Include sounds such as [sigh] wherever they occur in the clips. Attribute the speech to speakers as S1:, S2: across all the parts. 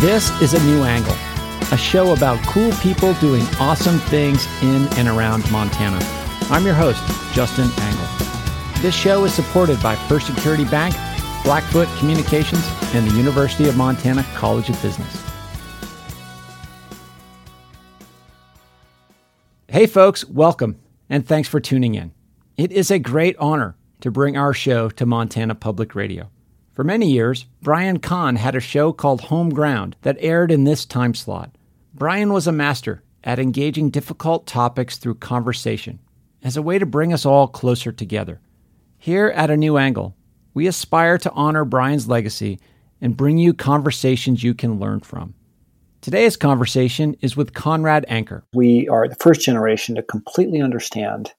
S1: This is A New Angle, a show about cool people doing awesome things in and around Montana. I'm your host, Justin Angle. This show is supported by First Security Bank, Blackfoot Communications, and the University of Montana College of Business. Hey, folks, welcome, and thanks for tuning in. It is a great honor to bring our show to Montana Public Radio. For many years, Brian Kahn had a show called Home Ground that aired in this time slot. Brian was a master at engaging difficult topics through conversation as a way to bring us all closer together. Here at A New Angle, we aspire to honor Brian's legacy and bring you conversations you can learn from. Today's conversation is with Conrad Anker.
S2: We are the first generation to completely understand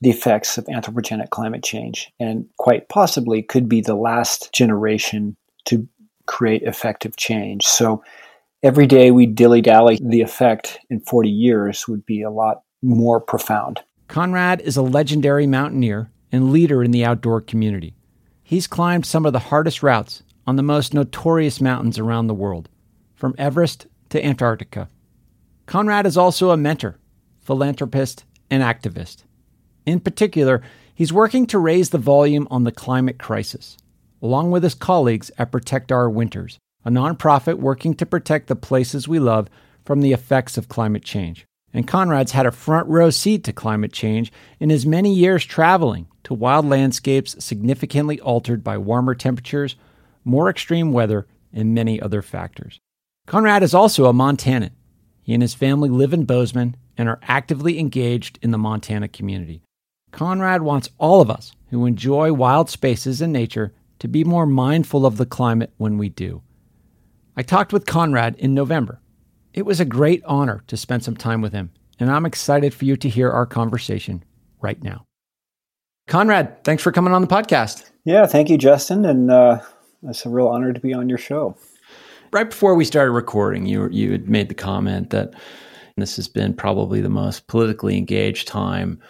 S2: the effects of anthropogenic climate change, and quite possibly could be the last generation to create effective change. So every day we dilly dally, the effect in 40 years would be a lot more profound.
S1: Conrad is a legendary mountaineer and leader in the outdoor community. He's climbed some of the hardest routes on the most notorious mountains around the world, from Everest to Antarctica. Conrad is also a mentor, philanthropist, and activist. In particular, he's working to raise the volume on the climate crisis, along with his colleagues at Protect Our Winters, a nonprofit working to protect the places we love from the effects of climate change. And Conrad's had a front row seat to climate change in his many years traveling to wild landscapes significantly altered by warmer temperatures, more extreme weather, and many other factors. Conrad is also a Montanan. He and his family live in Bozeman and are actively engaged in the Montana community. Conrad wants all of us who enjoy wild spaces and nature to be more mindful of the climate when we do. I talked with Conrad in November. It was a great honor to spend some time with him, and I'm excited for you to hear our conversation right now. Conrad, thanks for coming on the podcast.
S2: Yeah, thank you, Justin, and uh, it's a real honor to be on your show.
S1: Right before we started recording, you you had made the comment that this has been probably the most politically engaged time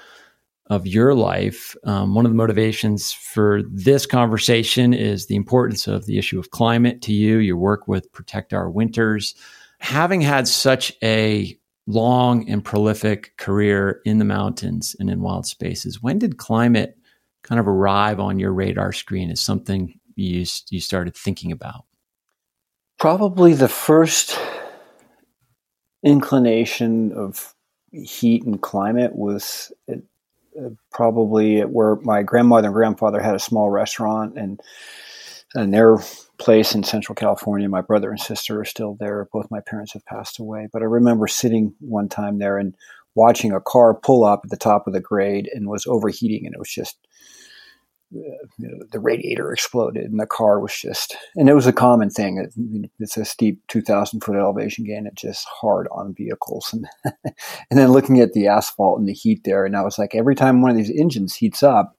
S1: of your life. Um, one of the motivations for this conversation is the importance of the issue of climate to you, your work with Protect Our Winters. Having had such a long and prolific career in the mountains and in wild spaces, when did climate kind of arrive on your radar screen as something you, you started thinking about?
S2: Probably the first inclination of heat and climate was probably where my grandmother and grandfather had a small restaurant and and their place in Central California. My brother and sister are still there. Both my parents have passed away. But I remember sitting one time there and watching a car pull up at the top of the grade and was overheating, and it was just you know, the radiator exploded and the car was just, and it was a common thing. It, it's a steep 2,000 foot elevation gain. It's just hard on vehicles. [laughs] And, and then looking at the asphalt and the heat there, and I was like, every time one of these engines heats up,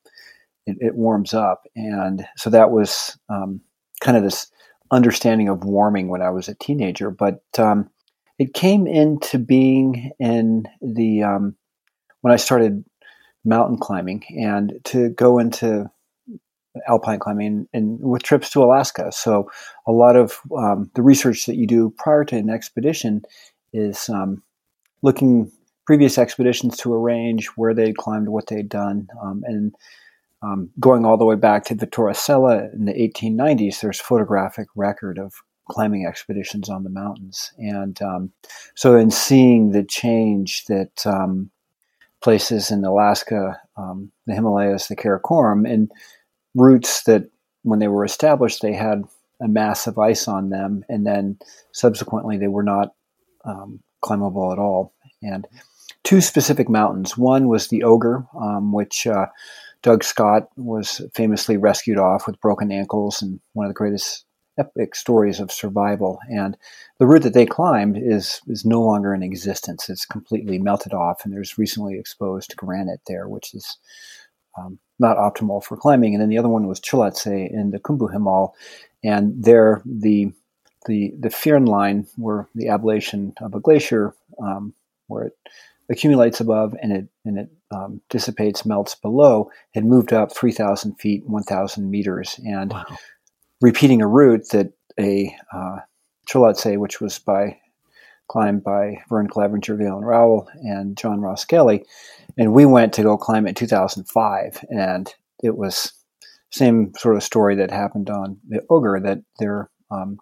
S2: it, it warms up. And so that was um, kind of this understanding of warming when I was a teenager. But um, it came into being in the, um, when I started mountain climbing and to go into alpine climbing and with trips to Alaska. So a lot of um, the research that you do prior to an expedition is um, looking previous expeditions to a range where they'd climbed, what they'd done, um, and um, going all the way back to Vittorio Sella in the 1890s. There's photographic record of climbing expeditions on the mountains, and um, so in seeing the change that um, places in Alaska, the Himalayas, the Karakoram, and routes that when they were established they had a mass of ice on them and then subsequently they were not um, climbable at all. And two specific mountains. One was the ogre um, which uh, doug scott was famously rescued off with broken ankles and one of the greatest epic stories of survival. And the route that they climbed is is no longer in existence. It's completely melted off and there's recently exposed granite there which is um, not optimal for climbing. And then the other one was Cholatse in the Khumbu Himal, and there the the the firn line, where the ablation of a glacier, um, where it accumulates above and it and it um, dissipates, melts below, had moved up three thousand feet, one thousand meters, and wow. repeating a route that a uh, Cholatse, which was by climbed by Vern Clevenger, Galen Rowell, and John Roskelley. And we went to go climb it in 2005, and it was same sort of story that happened on the Ogre that there um,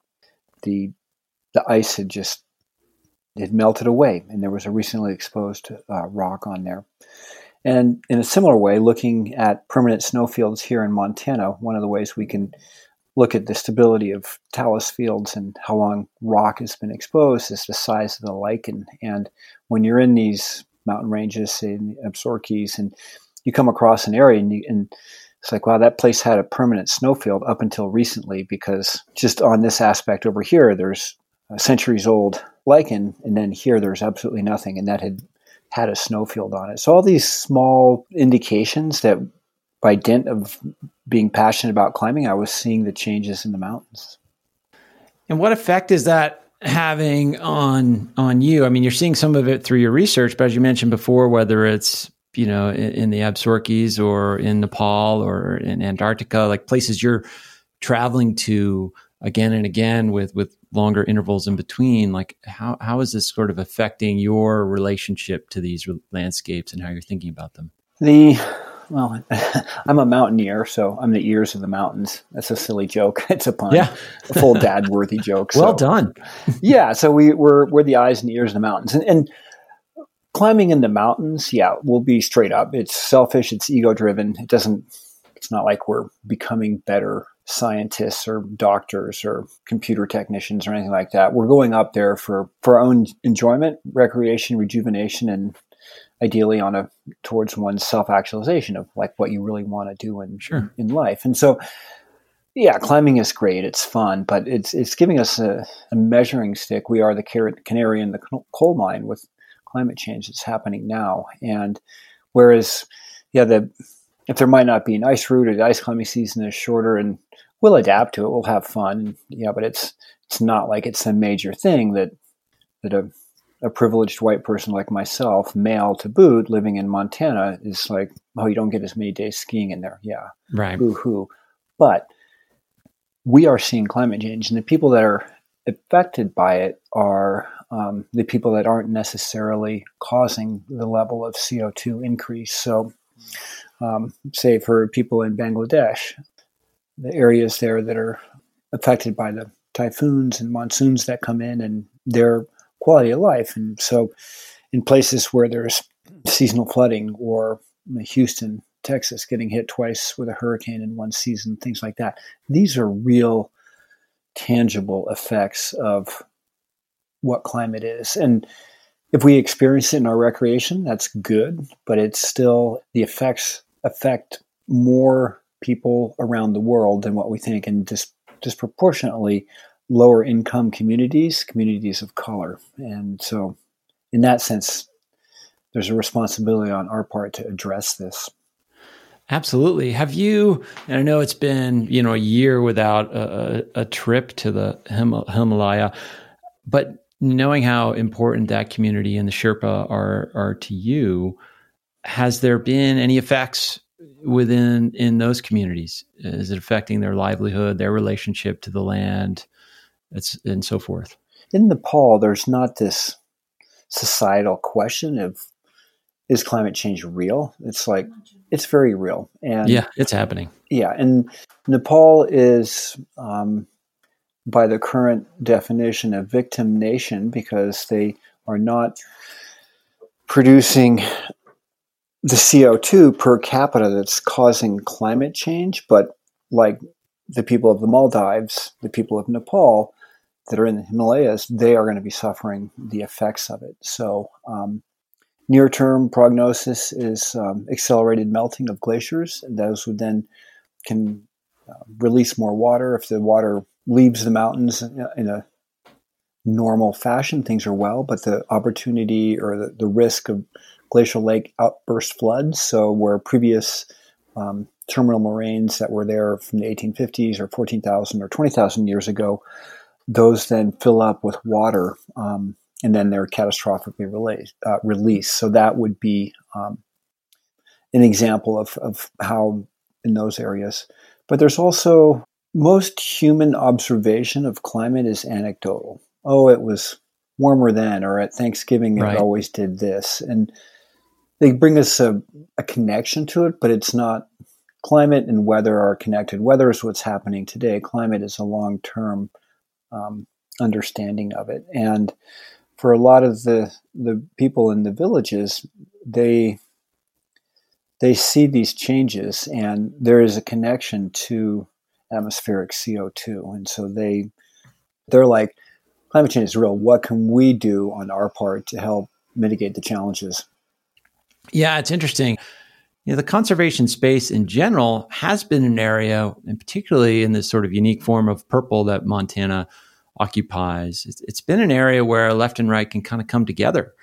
S2: the the ice had just it melted away, and there was a recently exposed uh, rock on there. And in a similar way, looking at permanent snowfields here in Montana, one of the ways we can look at the stability of talus fields and how long rock has been exposed is the size of the lichen. And when you're in these mountain ranges, say in the Absarokas, and you come across an area and, you, and it's like, wow, that place had a permanent snowfield up until recently because just on this aspect over here, there's centuries old lichen, and then here there's absolutely nothing, and that had had a snowfield on it. So all these small indications that by dint of being passionate about climbing, I was seeing the changes in the mountains.
S1: And what effect is that having on on you? I mean, you're seeing some of it through your research, but as you mentioned before, whether it's you know in, in the Absarokas or in Nepal or in Antarctica, like places you're traveling to again and again with with longer intervals in between like how how is this sort of affecting your relationship to these landscapes and how you're thinking about them
S2: the well, [laughs] I'm a mountaineer, so I'm the ears of the mountains. That's a silly joke. [laughs] It's a pun.
S1: Yeah.
S2: a full dad worthy joke. [laughs]
S1: So. Well done.
S2: yeah. So we, we're, we're the eyes and ears of the mountains. And, and climbing in the mountains, yeah, we'll be straight up. It's selfish, it's ego driven. It doesn't, it's not like we're becoming better scientists or doctors or computer technicians or anything like that. We're going up there for, for our own enjoyment, recreation, rejuvenation, and ideally on a towards one's self actualization of like what you really want to do in
S1: sure.
S2: in life. And so, yeah, climbing is great. It's fun, but it's it's giving us a, a measuring stick. We are the canary in the coal mine with climate change that's happening now. And whereas, yeah, the if there might not be an ice route or the ice climbing season is shorter and we'll adapt to it, we'll have fun. Yeah, but it's it's not like it's a major thing that that a a privileged white person like myself, male to boot, living in Montana, is like, oh, you don't get as many days skiing in there. Yeah.
S1: Right.
S2: Boo hoo. But we are seeing climate change, and the people that are affected by it are um, the people that aren't necessarily causing the level of CO2 increase. So, um, say for people in Bangladesh, the areas there that are affected by the typhoons and monsoons that come in, and they're quality of life. And so, in places where there's seasonal flooding or Houston, Texas getting hit twice with a hurricane in one season, things like that, these are real, tangible effects of what climate is. And if we experience it in our recreation, that's good, but it's still the effects affect more people around the world than what we think, and dis- disproportionately lower income communities, communities of color. And so, in that sense, there's a responsibility on our part to address this.
S1: Absolutely. Have you? And I know it's been you know a year without a, a trip to the Him- Himalaya, but knowing how important that community and the Sherpa are are to you, has there been any effects within in those communities? Is it affecting their livelihood, their relationship to the land? It's, and so forth.
S2: In Nepal, there's not this societal question of is climate change real? It's like it's very real, and
S1: yeah, it's happening.
S2: Yeah, and Nepal is, um, by the current definition, a victim nation because they are not producing the CO2 per capita that's causing climate change, but like the people of the Maldives, the people of Nepal, that are in the Himalayas, they are going to be suffering the effects of it. So, um, near term prognosis is um, accelerated melting of glaciers, those would then can uh, release more water. If the water leaves the mountains in a normal fashion, things are well, but the opportunity or the, the risk of glacial lake outburst floods, so where previous um, terminal moraines that were there from the 1850s or 14,000 or 20,000 years ago those then fill up with water um, and then they're catastrophically released, uh, released. So that would be um, an example of, of how in those areas. But there's also most human observation of climate is anecdotal. Oh, it was warmer then, or at Thanksgiving it always did this, and they bring us a, a connection to it, but it's not. Climate and weather are connected. Weather is what's happening today. Climate is a long term um, understanding of it, and for a lot of the the people in the villages, they they see these changes, and there is a connection to atmospheric CO2, and so they they're like, climate change is real. What can we do on our part to help mitigate the challenges?
S1: Yeah, it's interesting. You know, the conservation space in general has been an area, and particularly in this sort of unique form of purple that Montana occupies, it's, it's been an area where left and right can kind of come together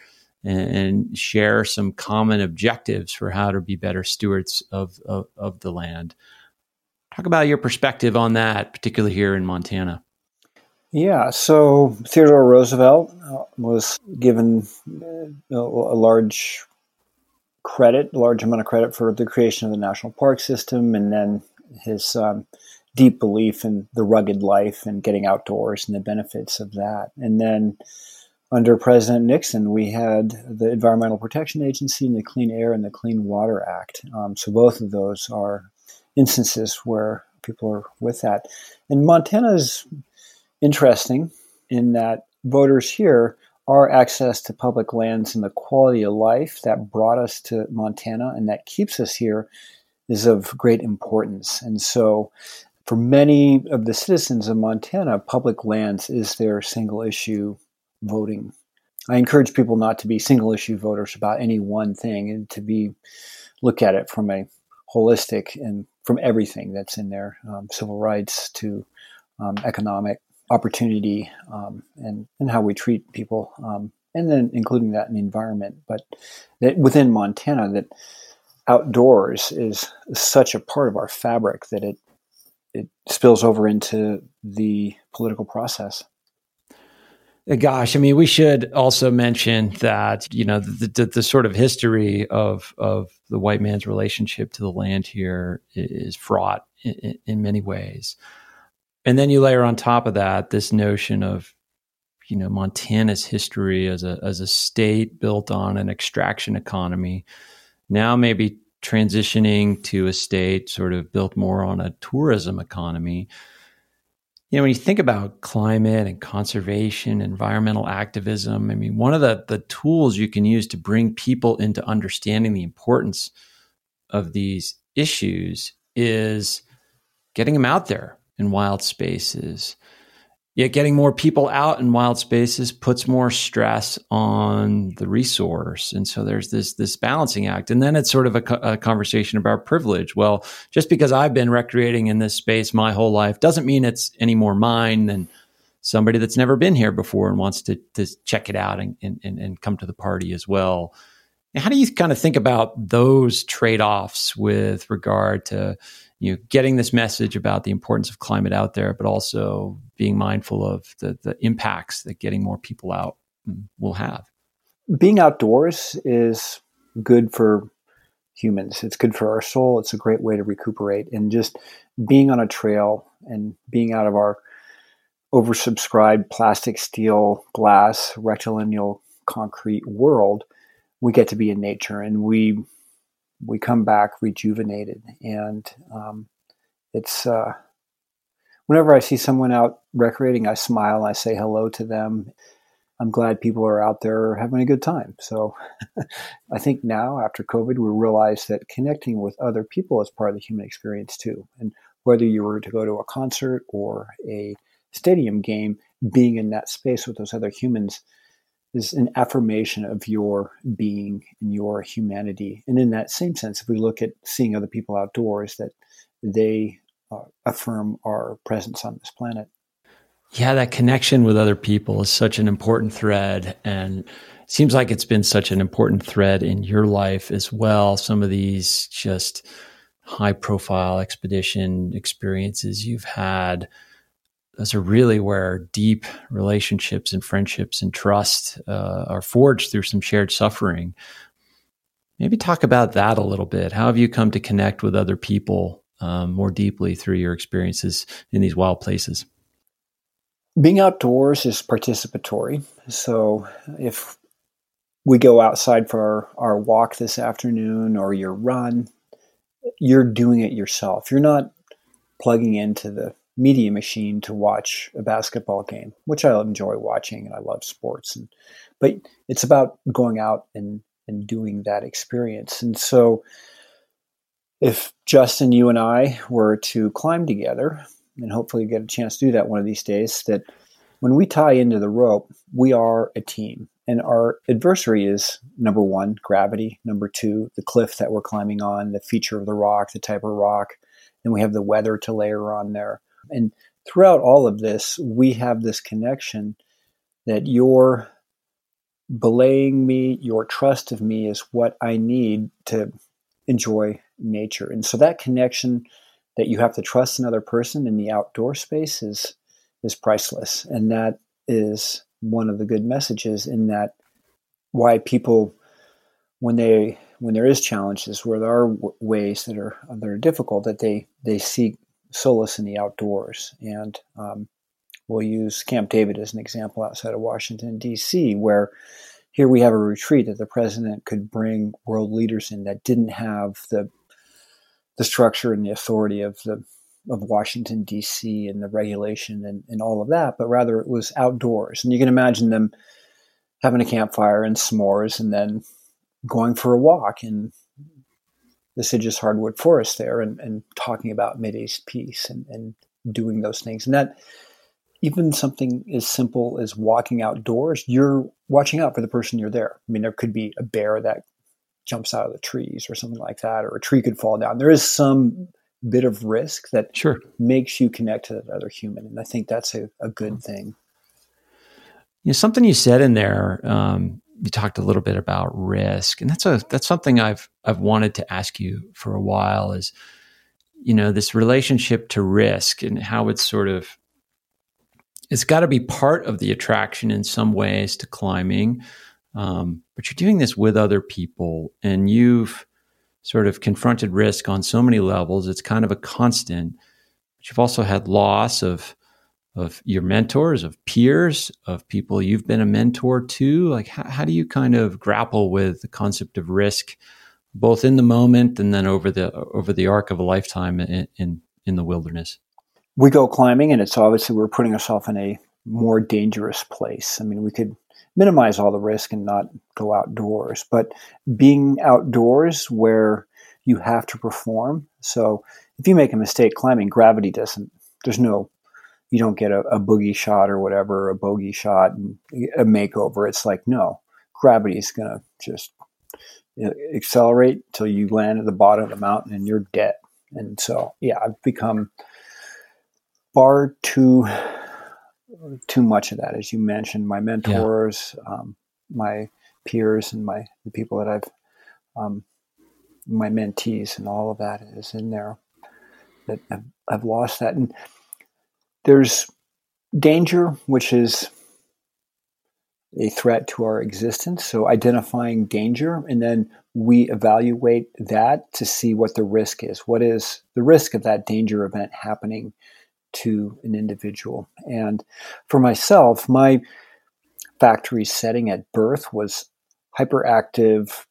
S1: and, and share some common objectives for how to be better stewards of, of, of the land. Talk about your perspective on that, particularly here in Montana.
S2: Yeah, so Theodore Roosevelt uh, was given a large credit, large amount of credit for the creation of the national park system, and then his um, deep belief in the rugged life and getting outdoors and the benefits of that. And then under President Nixon, we had the Environmental Protection Agency and the Clean Air and the Clean Water Act. Um, so both of those are instances where people are with that. And Montana is interesting in that voters here our access to public lands and the quality of life that brought us to Montana and that keeps us here is of great importance. And so, for many of the citizens of Montana, public lands is their single issue voting. I encourage people not to be single issue voters about any one thing and to be look at it from a holistic and from everything that's in there, um, civil rights to um, economic opportunity um, and, and how we treat people, um, and then including that in the environment. But that within Montana, that outdoors is such a part of our fabric that it it spills over into the political process.
S1: Uh, gosh, I mean, we should also mention that you know the, the, the, sort of history of of the white man's relationship to the land here is fraught in, in many ways. And then you layer on top of that this notion of you know Montana's history as a as a state built on an extraction economy, now maybe transitioning to a state sort of built more on a tourism economy. You know, when you think about climate and conservation, environmental activism, I mean, one of the, the tools you can use to bring people into understanding the importance of these issues is getting them out there, in wild spaces. Yet getting more people out in wild spaces puts more stress on the resource. And so there's this this balancing act. And then it's sort of a, a conversation about privilege. Well, just because I've been recreating in this space my whole life doesn't mean it's any more mine than somebody that's never been here before and wants to, to check it out and, and, and come to the party as well. How do you kind of think about those trade offs with regard to you know, getting this message about the importance of climate out there, but also being mindful of the, the impacts that getting more people out mm, will have.
S2: Being outdoors is good for humans. It's good for our soul. It's a great way to recuperate. And just being on a trail and being out of our oversubscribed plastic, steel, glass, rectilineal concrete world, we get to be in nature and we we come back rejuvenated. And um, it's uh, whenever I see someone out recreating, I smile, I say hello to them. I'm glad people are out there having a good time. So [laughs] I think now, after COVID, we realize that connecting with other people is part of the human experience too. And whether you were to go to a concert or a stadium game, being in that space with those other humans is an affirmation of your being and your humanity. And in that same sense, if we look at seeing other people outdoors, that they uh, affirm our presence on this planet.
S1: Yeah, that connection with other people is such an important thread. And seems like it's been such an important thread in your life as well. Some of these just high profile expedition experiences you've had those are really where deep relationships and friendships and trust uh, are forged through some shared suffering. Maybe talk about that a little bit. How have you come to connect with other people um, more deeply through your experiences in these wild places?
S2: Being outdoors is participatory. So if we go outside for our, our walk this afternoon or your run, you're doing it yourself. You're not plugging into the media machine to watch a basketball game, which I enjoy watching and I love sports. And, but it's about going out and, and doing that experience. And so if Justin, you and I were to climb together, and hopefully get a chance to do that one of these days, that when we tie into the rope, we are a team. And our adversary is number one, gravity. Number two, the cliff that we're climbing on, the feature of the rock, the type of rock. Then we have the weather to layer on there. And throughout all of this, we have this connection that your belaying me, your trust of me is what I need to enjoy nature. And so that connection that you have to trust another person in the outdoor space is is priceless. And that is one of the good messages in that why people when they when there is challenges where there are ways that are that are difficult that they they seek solace in the outdoors and um, we'll use camp david as an example outside of washington d.c where here we have a retreat that the president could bring world leaders in that didn't have the the structure and the authority of the of Washington D.C. and the regulation and, and all of that, but rather it was outdoors. And you can imagine them having a campfire and s'mores, and then going for a walk in the deciduous hardwood forest there, and, and talking about Mideast peace and, and doing those things. And that even something as simple as walking outdoors, you're watching out for the person you're there. I mean, there could be a bear that jumps out of the trees or something like that, or a tree could fall down. There is some bit of risk that
S1: sure.
S2: makes you connect to that other human. And I think that's a, a good mm-hmm. thing.
S1: You know, something you said in there, um, you talked a little bit about risk, and that's a that's something I've I've wanted to ask you for a while. Is you know this relationship to risk and how it's sort of it's got to be part of the attraction in some ways to climbing, um, but you're doing this with other people, and you've sort of confronted risk on so many levels. It's kind of a constant. But you've also had loss of of your mentors, of peers, of people you've been a mentor to. Like, how, how do you kind of grapple with the concept of risk, both in the moment and then over the over the arc of a lifetime in in, in the wilderness?
S2: We go climbing, and it's obviously we're putting ourselves in a more dangerous place. I mean, we could minimize all the risk and not go outdoors. But being outdoors where you have to perform. So if you make a mistake climbing, gravity doesn't, there's no, you don't get a, a boogie shot or whatever, a bogey shot and a makeover. It's like, no, gravity is going to just accelerate till you land at the bottom of the mountain and you're dead. And so, yeah, I've become far too too much of that, as you mentioned. My mentors, yeah. um, my peers, and my the people that I've um, my mentees, and all of that is in there. That I've, I've lost that, and there's danger, which is a threat to our existence. So identifying danger, and then we evaluate that to see what the risk is. What is the risk of that danger event happening? to an individual. And for myself, my factory setting at birth was hyperactive,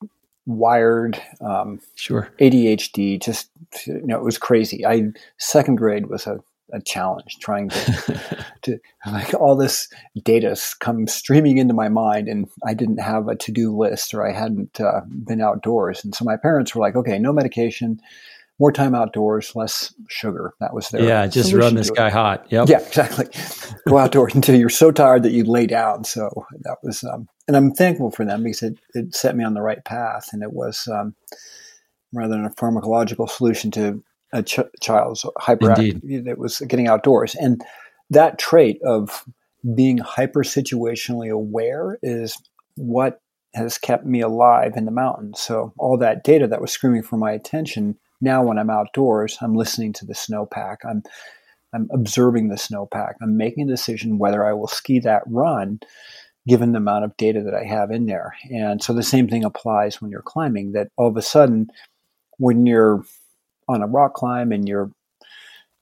S2: wired, um,
S1: sure,
S2: ADHD. Just you know, it was crazy. I second grade was a, a challenge trying to [laughs] to like all this data come streaming into my mind, and I didn't have a to do list or I hadn't uh, been outdoors, and so my parents were like, "Okay, no medication." more time outdoors, less sugar. That was their
S1: yeah. Just run this guy hot. Yep.
S2: Yeah, exactly. Go outdoors until you're so tired that you lay down. So that was, um, and I'm thankful for them because it, it set me on the right path, and it was um, rather than a pharmacological solution to a ch- child's hyperactivity that was getting outdoors, and that trait of being hyper situationally aware is what has kept me alive in the mountains. So all that data that was screaming for my attention now when I'm outdoors, I'm listening to the snowpack. I'm I'm observing the snowpack. I'm making a decision whether I will ski that run given the amount of data that I have in there. And so the same thing applies when you're climbing that all of a sudden when you're on a rock climb and you're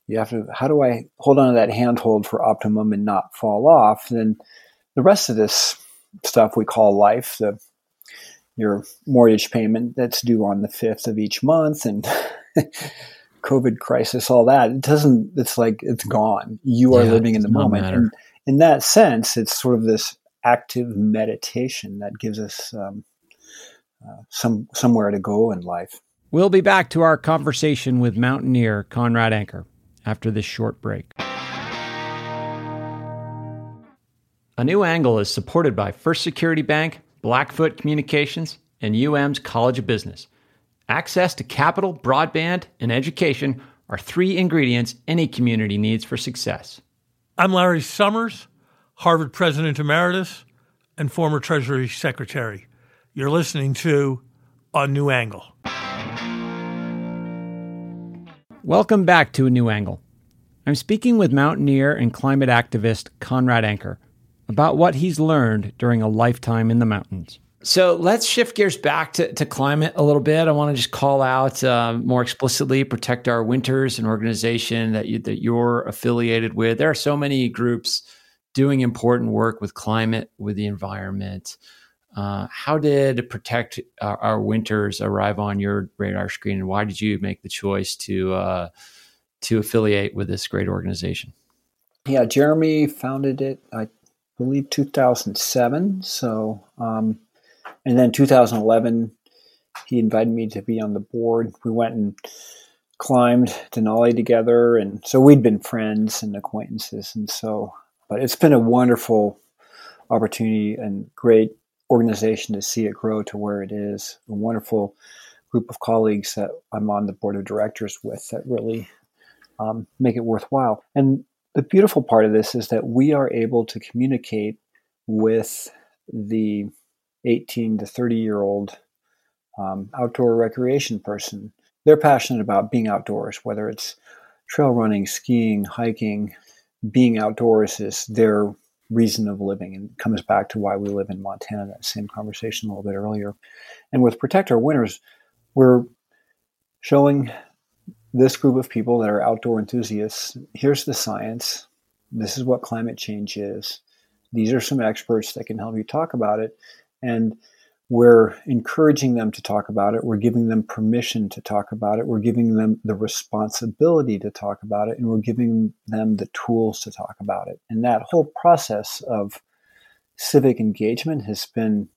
S2: you have to how do I hold on to that handhold for optimum and not fall off? Then the rest of this stuff we call life, the your mortgage payment that's due on the fifth of each month and [laughs] COVID crisis, all that, it doesn't it's like it's gone. You are yeah, living in the moment. And in that sense, it's sort of this active meditation that gives us um, uh, some somewhere to go in life.
S1: We'll be back to our conversation with mountaineer Conrad Anker after this short break. A New Angle is supported by First Security Bank, Blackfoot Communications, and UM's College of Business. Access to capital, broadband, and education are three ingredients any community needs for success.
S3: I'm Larry Summers, Harvard President Emeritus and former Treasury Secretary. You're listening to A New Angle.
S1: Welcome back to A New Angle. I'm speaking with mountaineer and climate activist Conrad Anker about what he's learned during a lifetime in the mountains. So let's shift gears back to, to climate a little bit. I want to just call out uh, more explicitly Protect Our Winters, an organization that, you, that you're affiliated with. There are so many groups doing important work with climate, with the environment. Uh, how did protect our, our, winters arrive on your radar screen, and why did you make the choice to uh, to affiliate with this great organization?
S2: Yeah, Jeremy founded it, I believe, 2007. So, um, and then 2011, he invited me to be on the board. We went and climbed Denali together, and so we'd been friends and acquaintances, and so. But it's been a wonderful opportunity and great organization to see it grow to where it is. A wonderful group of colleagues that I'm on the board of directors with that really um, make it worthwhile. And the beautiful part of this is that we are able to communicate with the 18 to 30 year old um, outdoor recreation person. They're passionate about being outdoors, whether it's trail running, skiing, hiking. Being outdoors is their reason of living and comes back to why we live in Montana, that same conversation a little bit earlier. And with Protect Our Winters, we're showing this group of people that are outdoor enthusiasts here's the science. This is what climate change is. These are some experts that can help you talk about it. And we're encouraging them to talk about it. We're giving them permission to talk about it. We're giving them the responsibility to talk about it. And we're giving them the tools to talk about it. And that whole process of civic engagement has been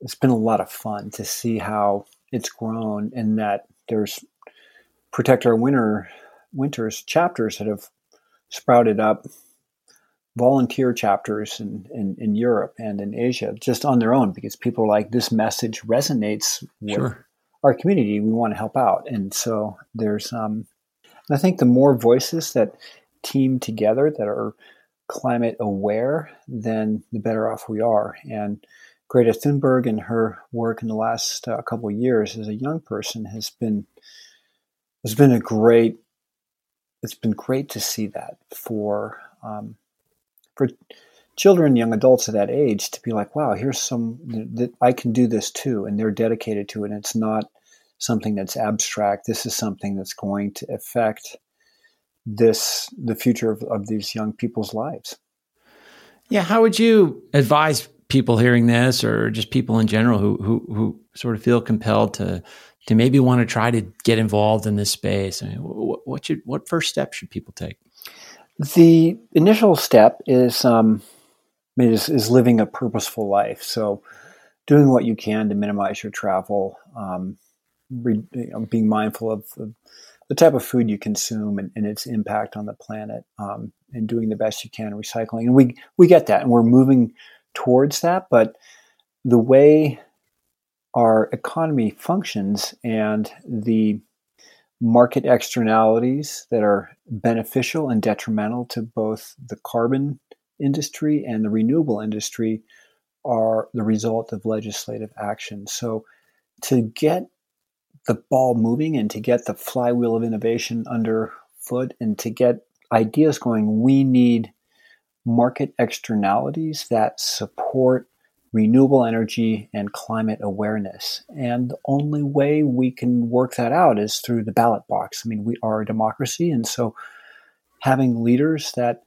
S2: it's been a lot of fun to see how it's grown and that there's protect our winter winters chapters that have sprouted up volunteer chapters in, in, in, Europe and in Asia just on their own because people are like, this message resonates with sure. our community. We want to help out. And so there's, um, I think the more voices that team together that are climate aware, then the better off we are. And Greta Thunberg and her work in the last uh, couple of years as a young person has been has been a great. It's been great to see that for um, for children, young adults at that age to be like, wow, here's some that I can do this too, and they're dedicated to it. And it's not something that's abstract. This is something that's going to affect this the future of, of these young people's lives.
S1: Yeah, how would you advise people hearing this, or just people in general who who who sort of feel compelled to to maybe want to try to get involved in this space? I mean, what, what should what first steps should people take?
S2: The initial step is um, is, is living a purposeful life. So, doing what you can to minimize your travel, um, re, you know, being mindful of the, the, type of food you consume and, and its impact on the planet, um, and doing the best you can recycling. And we we get that, and we're moving towards that. But the way our economy functions and the market externalities that are beneficial and detrimental to both the carbon industry and the renewable industry are the result of legislative action. So, to get the ball moving and to get the flywheel of innovation underfoot and to get ideas going, we need market externalities that support renewable energy and climate awareness. And the only way we can work that out is through the ballot box. I mean, we are a democracy, and so having leaders that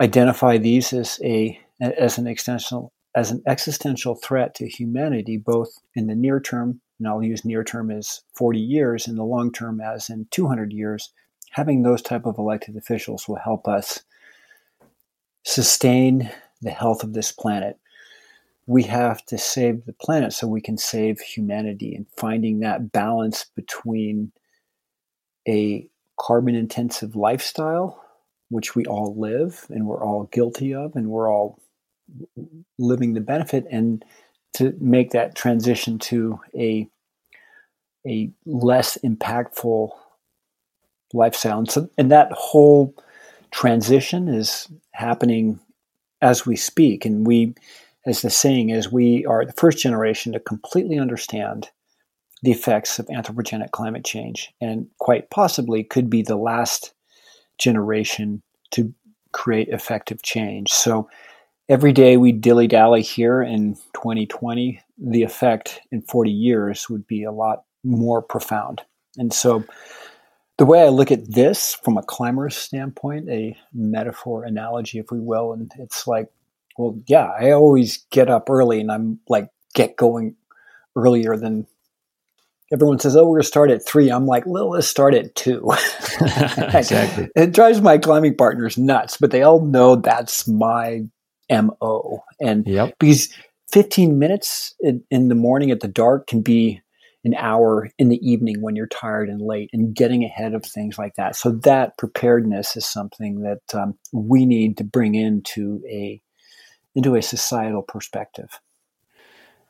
S2: identify these as a as an extensional as an existential threat to humanity, both in the near term, and I'll use near term as 40 years, in the long term as in 200 years, having those type of elected officials will help us sustain the health of this planet. We have to save the planet so we can save humanity, and finding that balance between a carbon intensive lifestyle, which we all live and we're all guilty of, and we're all living the benefit and to make that transition to a a less impactful lifestyle. And, so, and that whole transition is happening as we speak. And we, as the saying is, we are the first generation to completely understand the effects of anthropogenic climate change, and quite possibly could be the last generation to create effective change. So every day we dilly dally here in 2020, the effect in 40 years would be a lot more profound. And so, the way I look at this from a climber's standpoint, a metaphor, analogy, if we will, and it's like, well, yeah, I always get up early and I'm like, get going earlier than everyone says, oh, we're going to start at three. I'm like, well, let's start at two. [laughs] [laughs]
S1: exactly.
S2: it drives my climbing partners nuts, but they all know that's my MO. And
S1: yep.
S2: because 15 minutes in, in, the morning at the dark can be an hour in the evening when you're tired and late and getting ahead of things like that. So that preparedness is something that um, we need to bring into a into a societal perspective.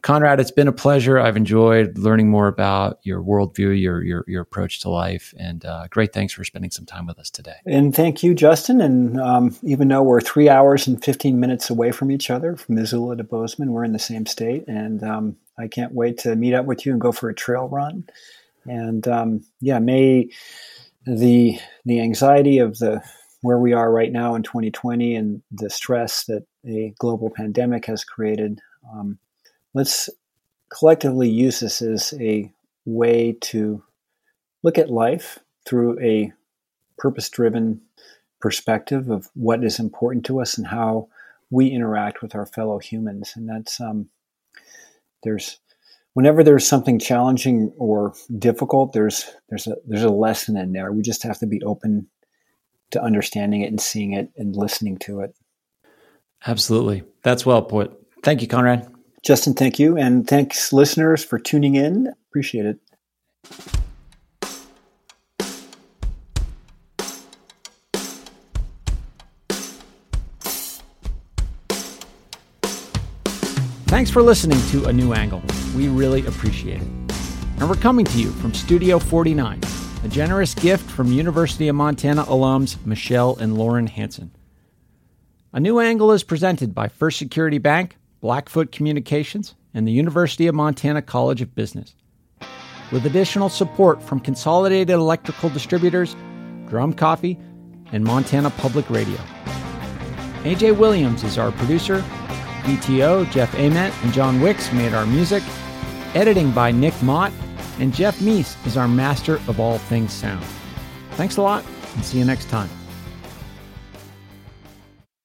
S1: Conrad, it's been a pleasure. I've enjoyed learning more about your worldview, your your, your approach to life, and uh, great. Thanks for spending some time with us today.
S2: And thank you, Justin. And um, even though we're three hours and fifteen minutes away from each other, from Missoula to Bozeman, we're in the same state, and um, I can't wait to meet up with you and go for a trail run. And um, yeah, may the the anxiety of the where we are right now in 2020 and the stress that a global pandemic has created um, let's collectively use this as a way to look at life through a purpose driven perspective of what is important to us and how we interact with our fellow humans. And that's, um, there's, whenever there's something challenging or difficult, there's, there's a, there's a lesson in there. We just have to be open to understanding it and seeing it and listening to it.
S1: Absolutely. That's well put. Thank you, Conrad.
S2: Justin, thank you. And thanks, listeners, for tuning in. Appreciate it.
S1: Thanks for listening to A New Angle. We really appreciate it. And we're coming to you from Studio 49, a generous gift from University of Montana alums Michelle and Lauren Hanson. A New Angle is presented by First Security Bank Blackfoot Communications, and the University of Montana College of Business. With additional support from Consolidated Electrical Distributors, Drum Coffee, and Montana Public Radio. AJ Williams is our producer. BTO, Jeff Ament, and John Wicks made our music. Editing by Nick Mott, and Jeff Meese is our master of all things sound. Thanks a lot, and see you next time.